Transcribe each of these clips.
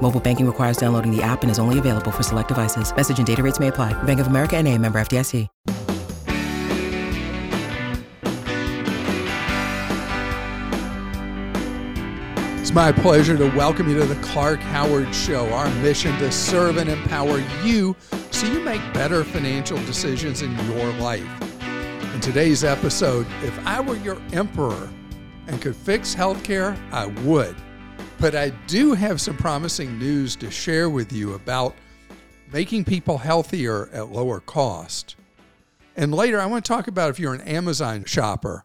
Mobile banking requires downloading the app and is only available for select devices. Message and data rates may apply. Bank of America and a member FDIC. It's my pleasure to welcome you to the Clark Howard Show. Our mission to serve and empower you so you make better financial decisions in your life. In today's episode, if I were your emperor and could fix healthcare, I would. But I do have some promising news to share with you about making people healthier at lower cost. And later, I want to talk about if you're an Amazon shopper,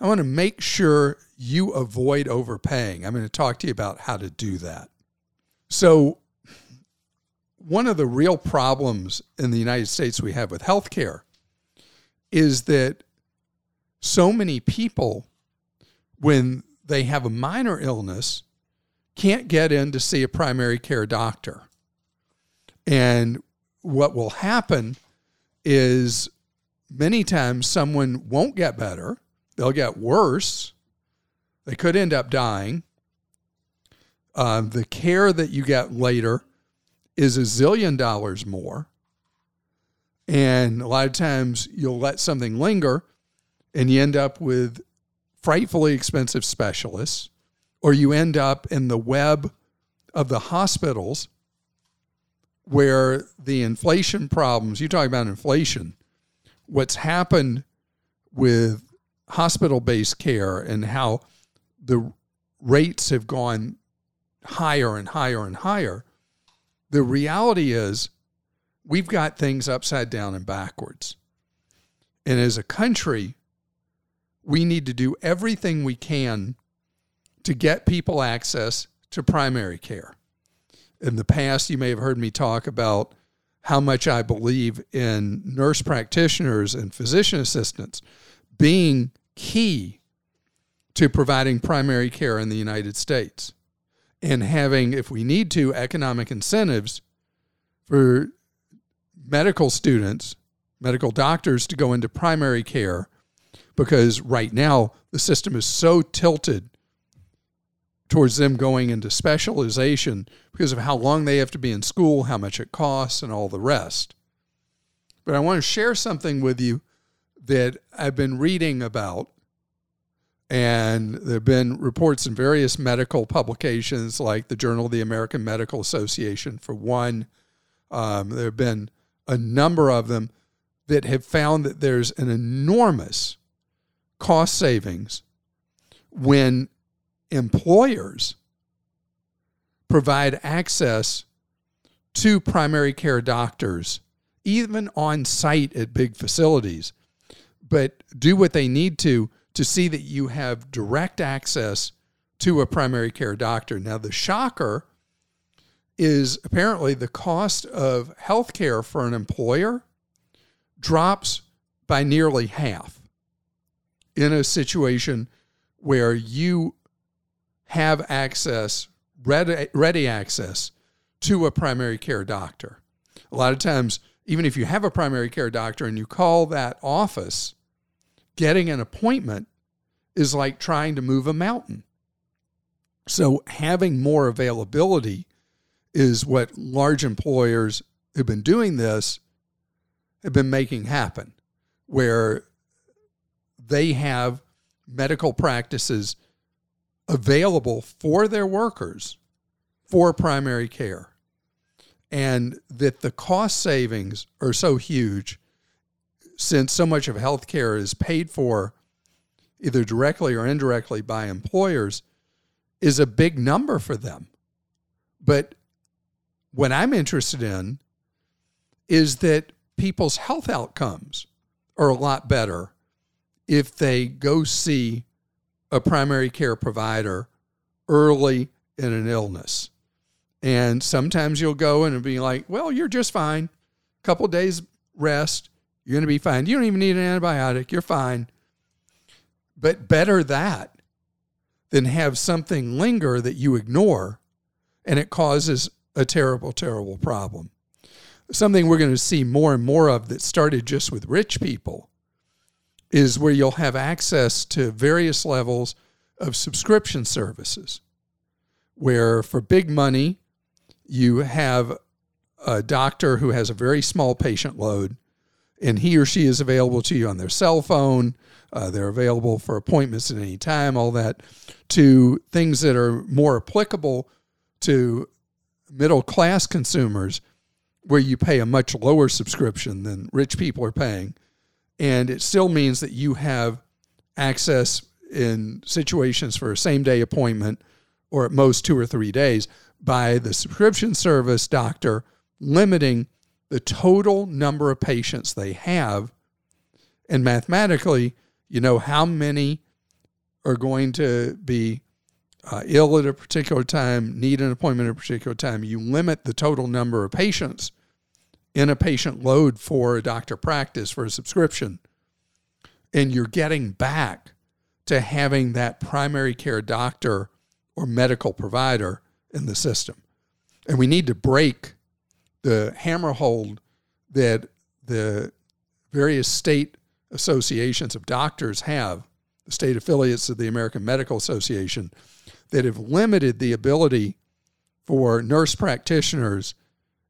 I want to make sure you avoid overpaying. I'm going to talk to you about how to do that. So, one of the real problems in the United States we have with healthcare is that so many people, when they have a minor illness, can't get in to see a primary care doctor. And what will happen is many times someone won't get better, they'll get worse, they could end up dying. Uh, the care that you get later is a zillion dollars more. And a lot of times you'll let something linger and you end up with frightfully expensive specialists, or you end up in the web of the hospitals where the inflation problems, you talk about inflation, what's happened with hospital based care and how the rates have gone higher and higher and higher. The reality is, we've got things upside down and backwards. And as a country, we need to do everything we can to get people access to primary care. In the past, you may have heard me talk about how much I believe in nurse practitioners and physician assistants being key to providing primary care in the United States and having, if we need to, economic incentives for medical students, medical doctors to go into primary care because right now the system is so tilted towards them going into specialization because of how long they have to be in school, how much it costs, and all the rest. But I want to share something with you that I've been reading about. And there have been reports in various medical publications, like the Journal of the American Medical Association, for one. Um, there have been a number of them that have found that there's an enormous cost savings when employers provide access to primary care doctors, even on site at big facilities, but do what they need to to see that you have direct access to a primary care doctor. Now, the shocker is apparently the cost of health care for an employer drops by nearly half in a situation where you have access, ready, ready access to a primary care doctor. A lot of times, even if you have a primary care doctor and you call that office, getting an appointment is like trying to move a mountain. So, having more availability is what large employers who've been doing this have been making happen, where they have medical practices available for their workers for primary care. And that the cost savings are so huge since so much of healthcare is paid for either directly or indirectly by employers is a big number for them. But what I'm interested in is that people's health outcomes are a lot better if they go see a primary care provider early in an illness. And sometimes you'll go in and be like, well, you're just fine. A couple days rest, You're going to be fine. You don't even need an antibiotic. You're fine. But better that than have something linger that you ignore and it causes a terrible, terrible problem. Something we're going to see more and more of that started just with rich people is where you'll have access to various levels of subscription services, where for big money, you have a doctor who has a very small patient load, and he or she is available to you on their cell phone. Uh, they're available for appointments at any time, all that, to things that are more applicable to middle class consumers, where you pay a much lower subscription than rich people are paying. And it still means that you have access in situations for a same day appointment or at most two or three days by the subscription service doctor limiting the total number of patients they have. And mathematically, you know how many are going to be uh, ill at a particular time, need an appointment at a particular time. You limit the total number of patients in a patient load for a doctor practice for a subscription. And you're getting back to having that primary care doctor or medical provider in the system. And we need to break the hammerhold that the various state associations of doctors have, the state affiliates of the American Medical Association, that have limited the ability for nurse practitioners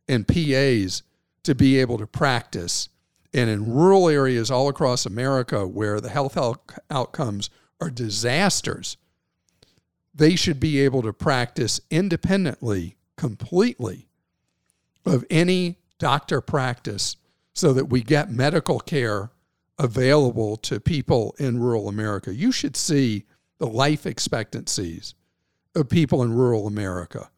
and PAs to be able to practice. And in rural areas all across America where the health outcomes are disasters, they should be able to practice independently, completely of any doctor practice so that we get medical care available to people in rural America. You should see the life expectancies of people in rural America.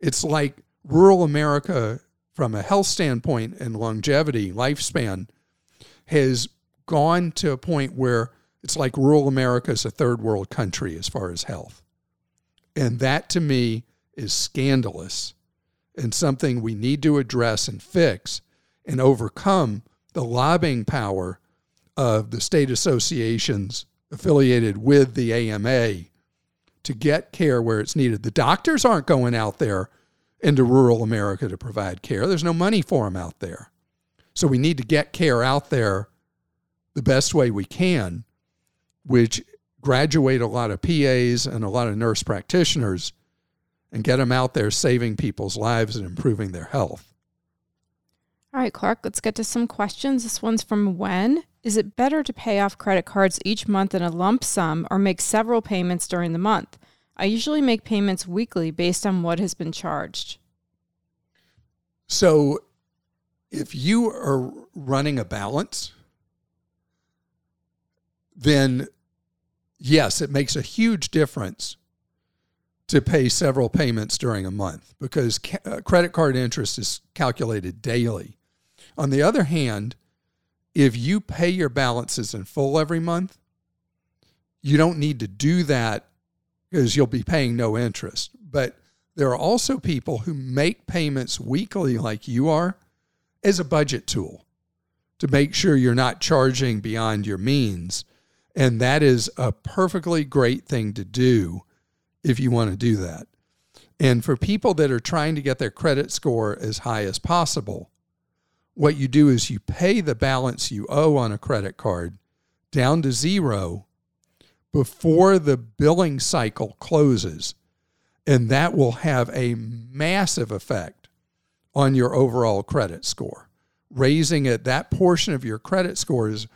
It's like rural America, from a health standpoint and longevity, lifespan, has gone to a point where it's like rural America is a third world country as far as health. And that to me is scandalous and something we need to address and fix and overcome the lobbying power of the state associations affiliated with the AMA to get care where it's needed. The doctors aren't going out there into rural America to provide care. There's no money for them out there. So we need to get care out there the best way we can, which graduate a lot of PAs and a lot of nurse practitioners and get them out there saving people's lives and improving their health. All right, Clark, let's get to some questions. This one's from When. Is it better to pay off credit cards each month in a lump sum or make several payments during the month? I usually make payments weekly based on what has been charged. So, if you are running a balance, then yes, it makes a huge difference to pay several payments during a month because ca- uh, credit card interest is calculated daily. On the other hand, if you pay your balances in full every month, you don't need to do that because you'll be paying no interest. But there are also people who make payments weekly, like you are, as a budget tool to make sure you're not charging beyond your means and that is a perfectly great thing to do if you want to do that. And for people that are trying to get their credit score as high as possible, what you do is you pay the balance you owe on a credit card down to zero before the billing cycle closes. And that will have a massive effect on your overall credit score. Raising it, that portion of your credit score is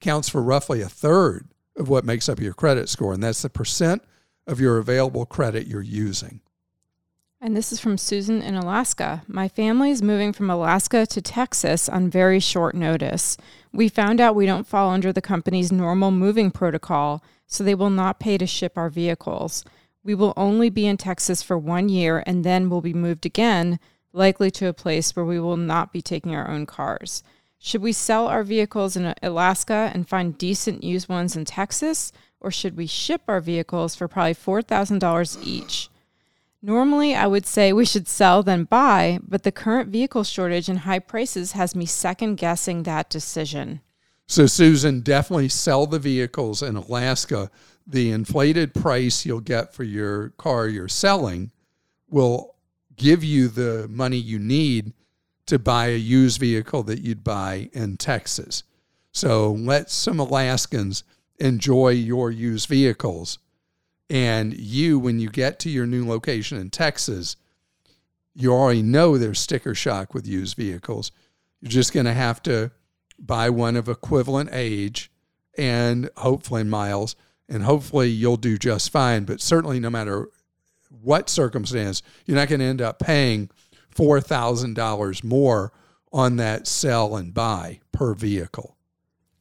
counts for roughly a third of what makes up your credit score, and that's the percent of your available credit you're using. And this is from Susan in Alaska. My family is moving from Alaska to Texas on very short notice. We found out we don't fall under the company's normal moving protocol, so they will not pay to ship our vehicles. We will only be in Texas for one year and then will be moved again, likely to a place where we will not be taking our own cars. Should we sell our vehicles in Alaska and find decent used ones in Texas, or should we ship our vehicles for probably $4,000 each? Normally, I would say we should sell then buy, but the current vehicle shortage and high prices has me second guessing that decision. So, Susan, definitely sell the vehicles in Alaska. The inflated price you'll get for your car you're selling will give you the money you need to buy a used vehicle that you'd buy in Texas. So, let some Alaskans enjoy your used vehicles and you, when you get to your new location in Texas, you already know there's sticker shock with used vehicles. You're just going to have to buy one of equivalent age and hopefully miles, and hopefully you'll do just fine. But certainly, no matter what circumstance, you're not going to end up paying $4,000 more on that sell and buy per vehicle.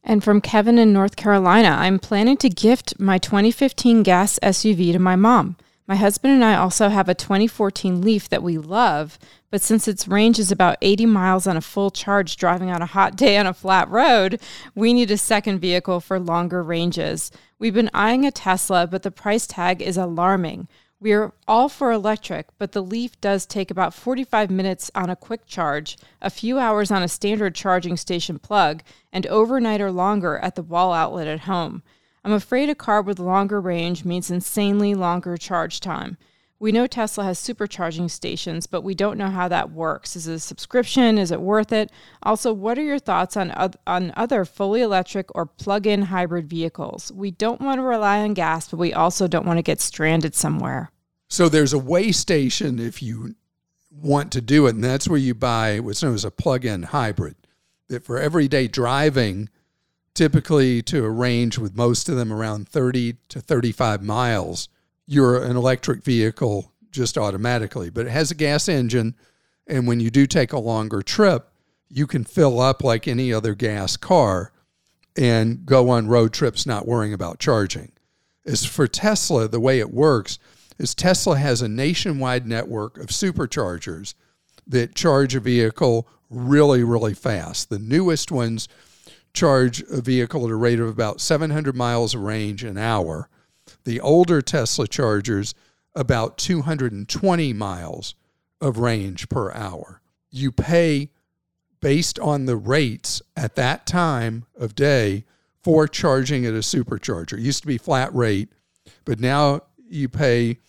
And from Kevin in North Carolina, I'm planning to gift my 2015 gas SUV to my mom. My husband and I also have a 2014 Leaf that we love, but since its range is about 80 miles on a full charge driving on a hot day on a flat road, we need a second vehicle for longer ranges. We've been eyeing a Tesla, but the price tag is alarming. We're all for electric, but the Leaf does take about 45 minutes on a quick charge, a few hours on a standard charging station plug, and overnight or longer at the wall outlet at home. I'm afraid a car with longer range means insanely longer charge time. We know Tesla has supercharging stations, but we don't know how that works. Is it a subscription? Is it worth it? Also, what are your thoughts on, on other fully electric or plug in hybrid vehicles? We don't want to rely on gas, but we also don't want to get stranded somewhere. So, there's a way station if you want to do it, and that's where you buy what's known as a plug in hybrid. That for everyday driving, typically to a range with most of them around 30 to 35 miles you're an electric vehicle just automatically, but it has a gas engine. And when you do take a longer trip, you can fill up like any other gas car and go on road trips not worrying about charging. As for Tesla, the way it works is Tesla has a nationwide network of superchargers that charge a vehicle really, really fast. The newest ones charge a vehicle at a rate of about 700 miles of range an hour the older Tesla chargers about 220 miles of range per hour. You pay based on the rates at that time of day for charging at a supercharger. It used to be flat rate, but now you pay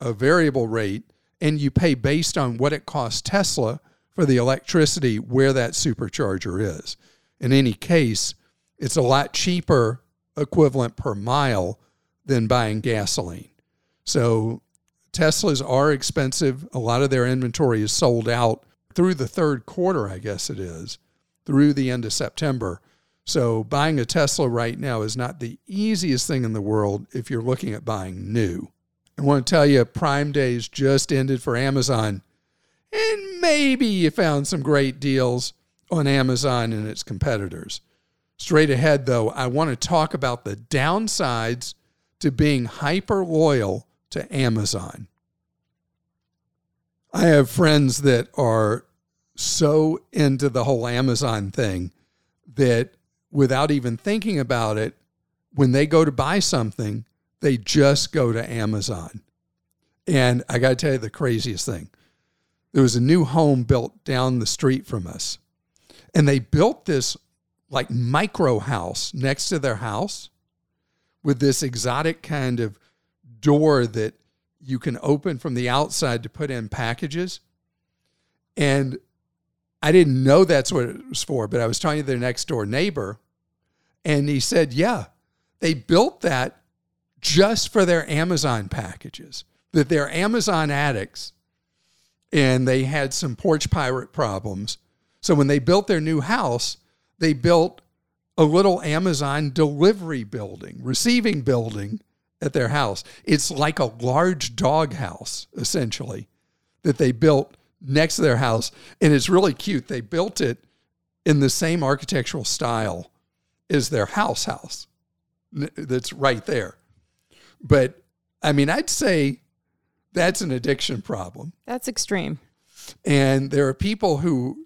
a variable rate and you pay based on what it costs Tesla for the electricity where that supercharger is. In any case, it's a lot cheaper equivalent per mile than buying gasoline. So Teslas are expensive. A lot of their inventory is sold out through the third quarter, I guess it is, through the end of September. So buying a Tesla right now is not the easiest thing in the world if you're looking at buying new. I want to tell you, Prime Days just ended for Amazon, and maybe you found some great deals on Amazon and its competitors. Straight ahead, though, I want to talk about the downsides to being hyper loyal to Amazon. I have friends that are so into the whole Amazon thing that without even thinking about it, when they go to buy something, they just go to Amazon. And I got to tell you the craziest thing there was a new home built down the street from us, and they built this like micro house next to their house with this exotic kind of door that you can open from the outside to put in packages. And I didn't know that's what it was for, but I was talking to their next door neighbor, and he said, Yeah, they built that just for their Amazon packages, that they're Amazon addicts and they had some porch pirate problems. So when they built their new house, they built a little Amazon delivery building, receiving building at their house. It's like a large dog house, essentially, that they built next to their house. And it's really cute. They built it in the same architectural style as their house house that's right there. But I mean, I'd say that's an addiction problem. That's extreme. And there are people who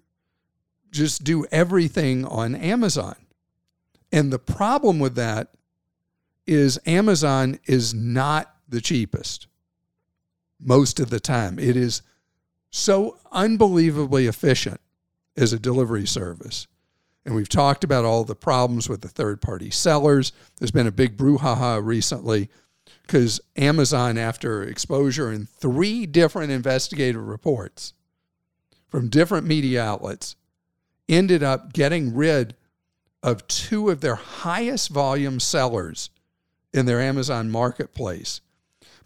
just do everything on Amazon. And the problem with that is Amazon is not the cheapest. most of the time. It is so unbelievably efficient as a delivery service. And we've talked about all the problems with the third party sellers. There's been a big brouhaha recently because Amazon, after exposure in three different investigative reports from different media outlets, ended up getting rid of two of their highest volume sellers in their Amazon marketplace.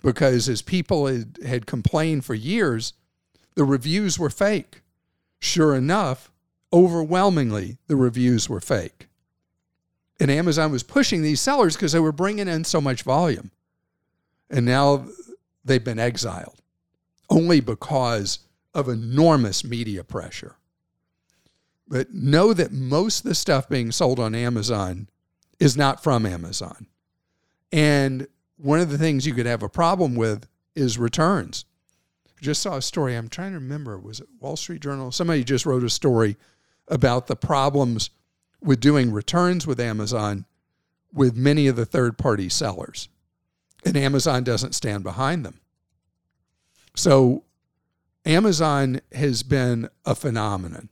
Because as people had, complained for years, the reviews were fake. Sure enough, overwhelmingly, the reviews were fake. And Amazon was pushing these sellers because they were bringing in so much volume. And now they've been exiled only because of enormous media pressure. But know that most of the stuff being sold on Amazon is not from Amazon. And one of the things you could have a problem with is returns. I just saw a story. I'm trying to remember. Was it Wall Street Journal? Somebody just wrote a story about the problems with doing returns with Amazon with many of the third party sellers. And Amazon doesn't stand behind them. So Amazon has been a phenomenon.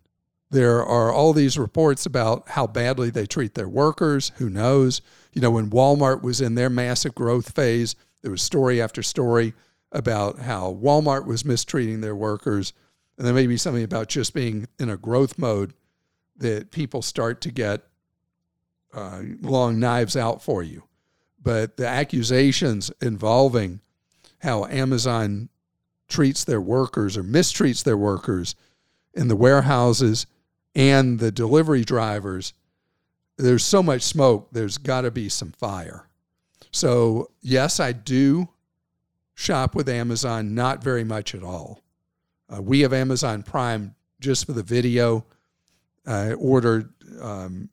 There are all these reports about how badly they treat their workers. Who knows? You know, when Walmart was in their massive growth phase, there was story after story about how Walmart was mistreating their workers. And there may be something about just being in a growth mode that people start to get uh, long knives out for you. But the accusations involving how Amazon treats their workers or mistreats their workers in the warehouses and the delivery drivers, there's so much smoke, there's got to be some fire. So, yes, I do shop with Amazon, not very much at all. Uh, we have Amazon Prime just for the video. I ordered um,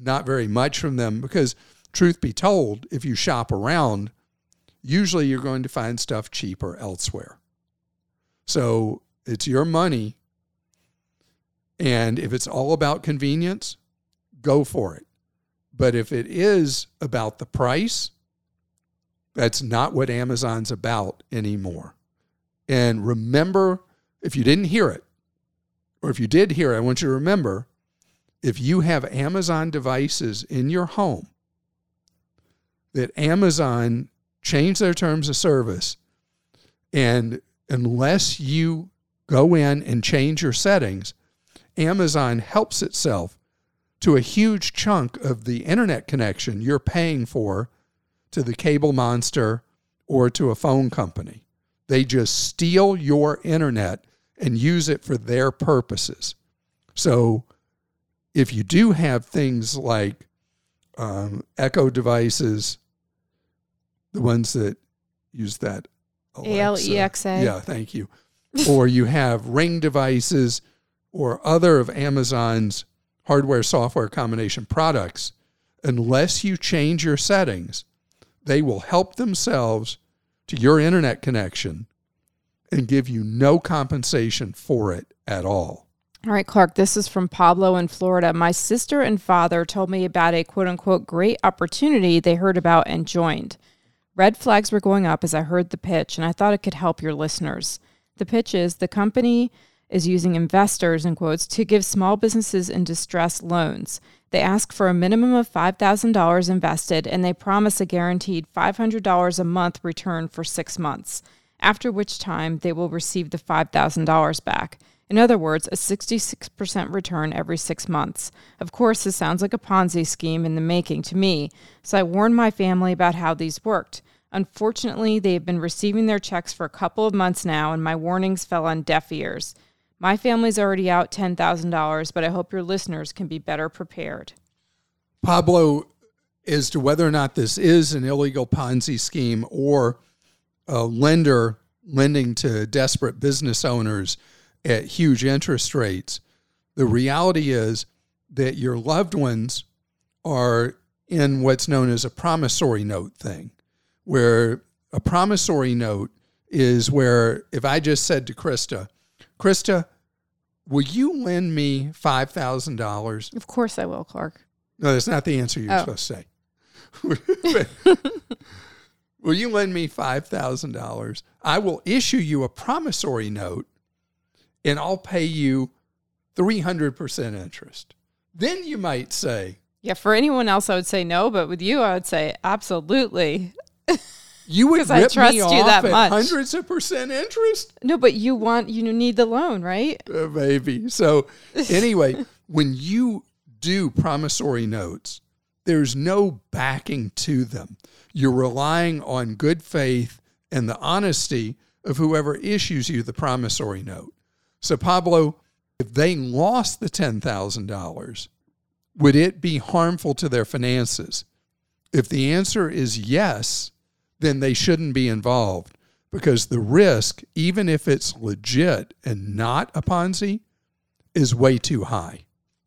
not very much from them because, truth be told, if you shop around, usually you're going to find stuff cheaper elsewhere. So it's your money. And if it's all about convenience, go for it. But if it is about the price, that's not what Amazon's about anymore. And remember, if you didn't hear it, or if you did hear it, I want you to remember if you have Amazon devices in your home, that Amazon changed their terms of service. And unless you go in and change your settings, Amazon helps itself to a huge chunk of the internet connection you're paying for to the cable monster or to a phone company. They just steal your internet and use it for their purposes. So if you do have things like um, Echo devices, the ones that use that Alexa. Yeah, thank you. or you have Ring devices or other of Amazon's hardware software combination products, unless you change your settings, they will help themselves to your internet connection and give you no compensation for it at all. All right, Clark, this is from Pablo in Florida. My sister and father told me about a quote unquote great opportunity they heard about and joined. Red flags were going up as I heard the pitch, and I thought it could help your listeners. The pitch is the company is using investors, in quotes, to give small businesses in distress loans. They ask for a minimum of $5,000 invested and they promise a guaranteed $500 a month return for six months, after which time they will receive the $5,000 back. In other words, a 66% return every six months. Of course, this sounds like a Ponzi scheme in the making to me, so I warned my family about how these worked. Unfortunately, they have been receiving their checks for a couple of months now, and my warnings fell on deaf ears. My family's already out $10,000, but I hope your listeners can be better prepared. Pablo, as to whether or not this is an illegal Ponzi scheme or a lender lending to desperate business owners at huge interest rates. The reality is that your loved ones are in what's known as a promissory note thing, where a promissory note is where if I just said to Christa, Christa, will you lend me $5,000? Of course I will, Clark. No, that's not the answer you're oh. supposed to say. Will you lend me $5,000? I will issue you a promissory note and I'll pay you 300% interest. Then you might say, Yeah, for anyone else, I would say no, but with you, I would say absolutely. You would 'Cause I rip trust me you off that at much. hundreds of percent interest? No, but you want, you need the loan, right? Uh, maybe. So, anyway, when you do promissory notes, there's no backing to them. You're relying on good faith and the honesty of whoever issues you the promissory note. So, Pablo, if they lost the $10,000, would it be harmful to their finances? If the answer is yes, then they shouldn't be involved because the risk, even if it's legit and not a Ponzi, is way too high.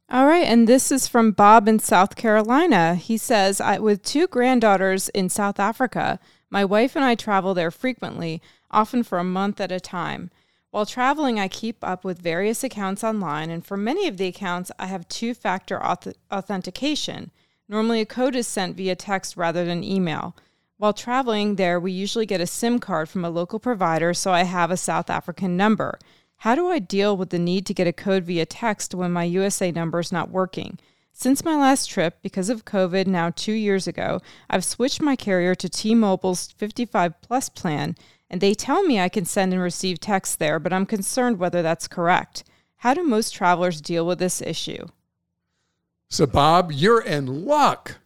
All right, and this is from Bob in South Carolina. He says, I, with two granddaughters in South Africa, my wife and I travel there frequently, often for a month at a time. While traveling, I keep up with various accounts online, and for many of the accounts, I have two factor auth- authentication. Normally, a code is sent via text rather than email. While traveling there, we usually get a SIM card from a local provider, so I have a South African number. How do I deal with the need to get a code via text when my USA number is not working? Since my last trip, because of COVID now two years ago, I've switched my carrier to T Mobile's 55 Plus plan, and they tell me I can send and receive texts there, but I'm concerned whether that's correct. How do most travelers deal with this issue? So, Bob, you're in luck.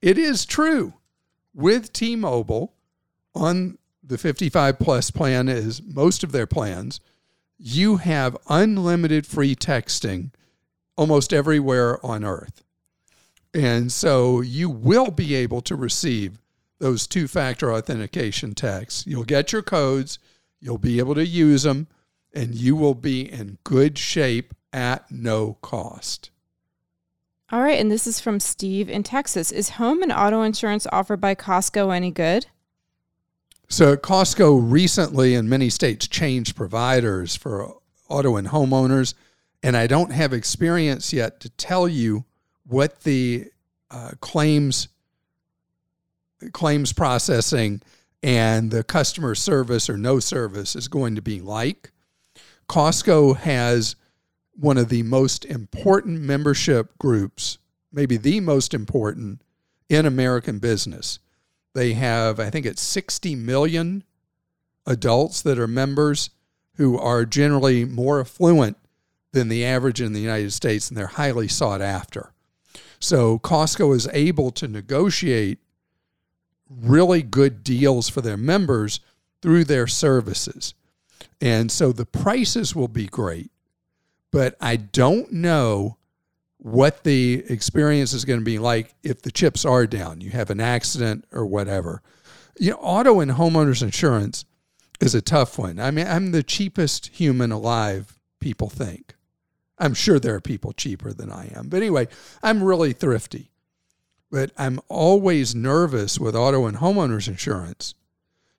It is true. With T Mobile on the 55 plus plan, is most of their plans, you have unlimited free texting almost everywhere on earth. And so you will be able to receive those two factor authentication texts. You'll get your codes, you'll be able to use them, and you will be in good shape at no cost. All right, and this is from Steve in Texas. Is home and auto insurance offered by Costco any good? So Costco recently in many states changed providers for auto and homeowners, and I don't have experience yet to tell you what the uh, claims claims processing and the customer service or no service is going to be like. Costco has one of the most important membership groups, maybe the most important in American business. They have, I think it's 60 million adults that are members who are generally more affluent than the average in the United States, and they're highly sought after. So Costco is able to negotiate really good deals for their members through their services. And so the prices will be great, but I don't know what the experience is going to be like if the chips are down, you have an accident or whatever. You know, auto and homeowners insurance is a tough one. I mean, I'm the cheapest human alive, people think. I'm sure there are people cheaper than I am. But anyway, I'm really thrifty. But I'm always nervous with auto and homeowners insurance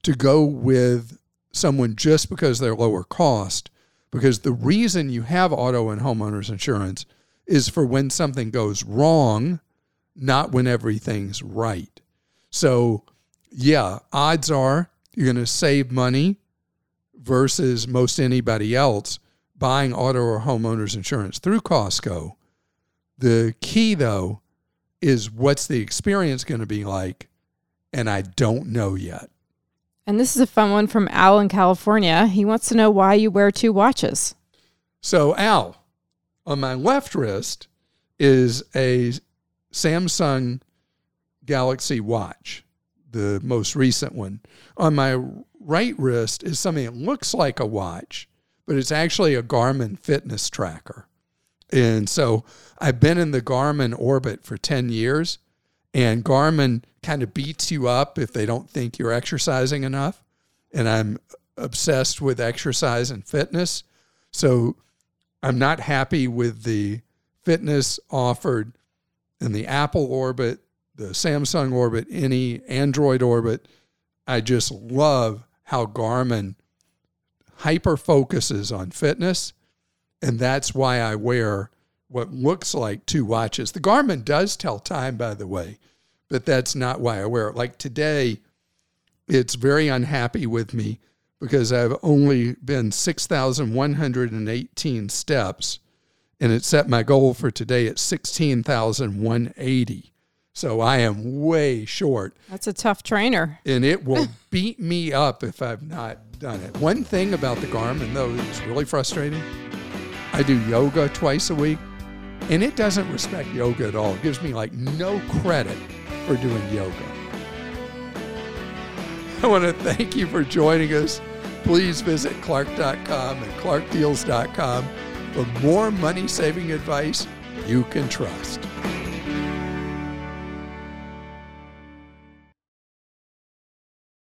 to go with someone just because they're lower cost. Because the reason you have auto and homeowners insurance is for when something goes wrong, not when everything's right. So, yeah, odds are you're going to save money versus most anybody else buying auto or homeowners insurance through Costco. The key, though, is what's the experience going to be like? And I don't know yet. And this is a fun one from Al in California. He wants to know why you wear two watches. So, Al, on my left wrist is a Samsung Galaxy watch, the most recent one. On my right wrist is something that looks like a watch, but it's actually a Garmin fitness tracker. And so I've been in the Garmin orbit for 10 years, and Garmin kind of beats you up if they don't think you're exercising enough. And I'm obsessed with exercise and fitness. So I'm not happy with the fitness offered in the Apple orbit, the Samsung orbit, any Android orbit. I just love how Garmin hyper focuses on fitness. And that's why I wear what looks like two watches. The Garmin does tell time, by the way, but that's not why I wear it. Like today, it's very unhappy with me because I've only been 6,118 steps and it set my goal for today at 16,180. So I am way short. That's a tough trainer. And it will beat me up if I've not done it. One thing about the Garmin, though, that's really frustrating I do yoga twice a week, and it doesn't respect yoga at all. It gives me like no credit for doing yoga. I want to thank you for joining us. Please visit clark.com and clarkdeals.com for more money saving advice you can trust.